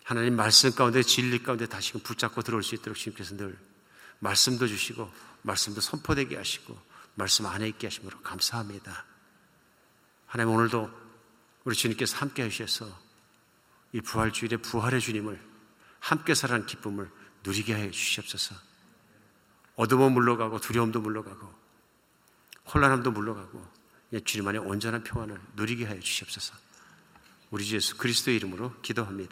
하나님 말씀 가운데 진리 가운데 다시금 붙잡고 들어올 수 있도록 주님께서 늘 말씀도 주시고 말씀도 선포되게 하시고 말씀 안에 있게 하심으로 감사합니다. 하나님 오늘도 우리 주님께서 함께 하셔서 이 부활주일의 부활의 주님을 함께 살아가는 기쁨을 누리게 해 주시옵소서. 어둠은 물러가고 두려움도 물러가고 혼란함도 물러가고 주님 안에 온전한 평안을 누리게 하여 주시옵소서. 우리 주 예수 그리스도의 이름으로 기도합니다.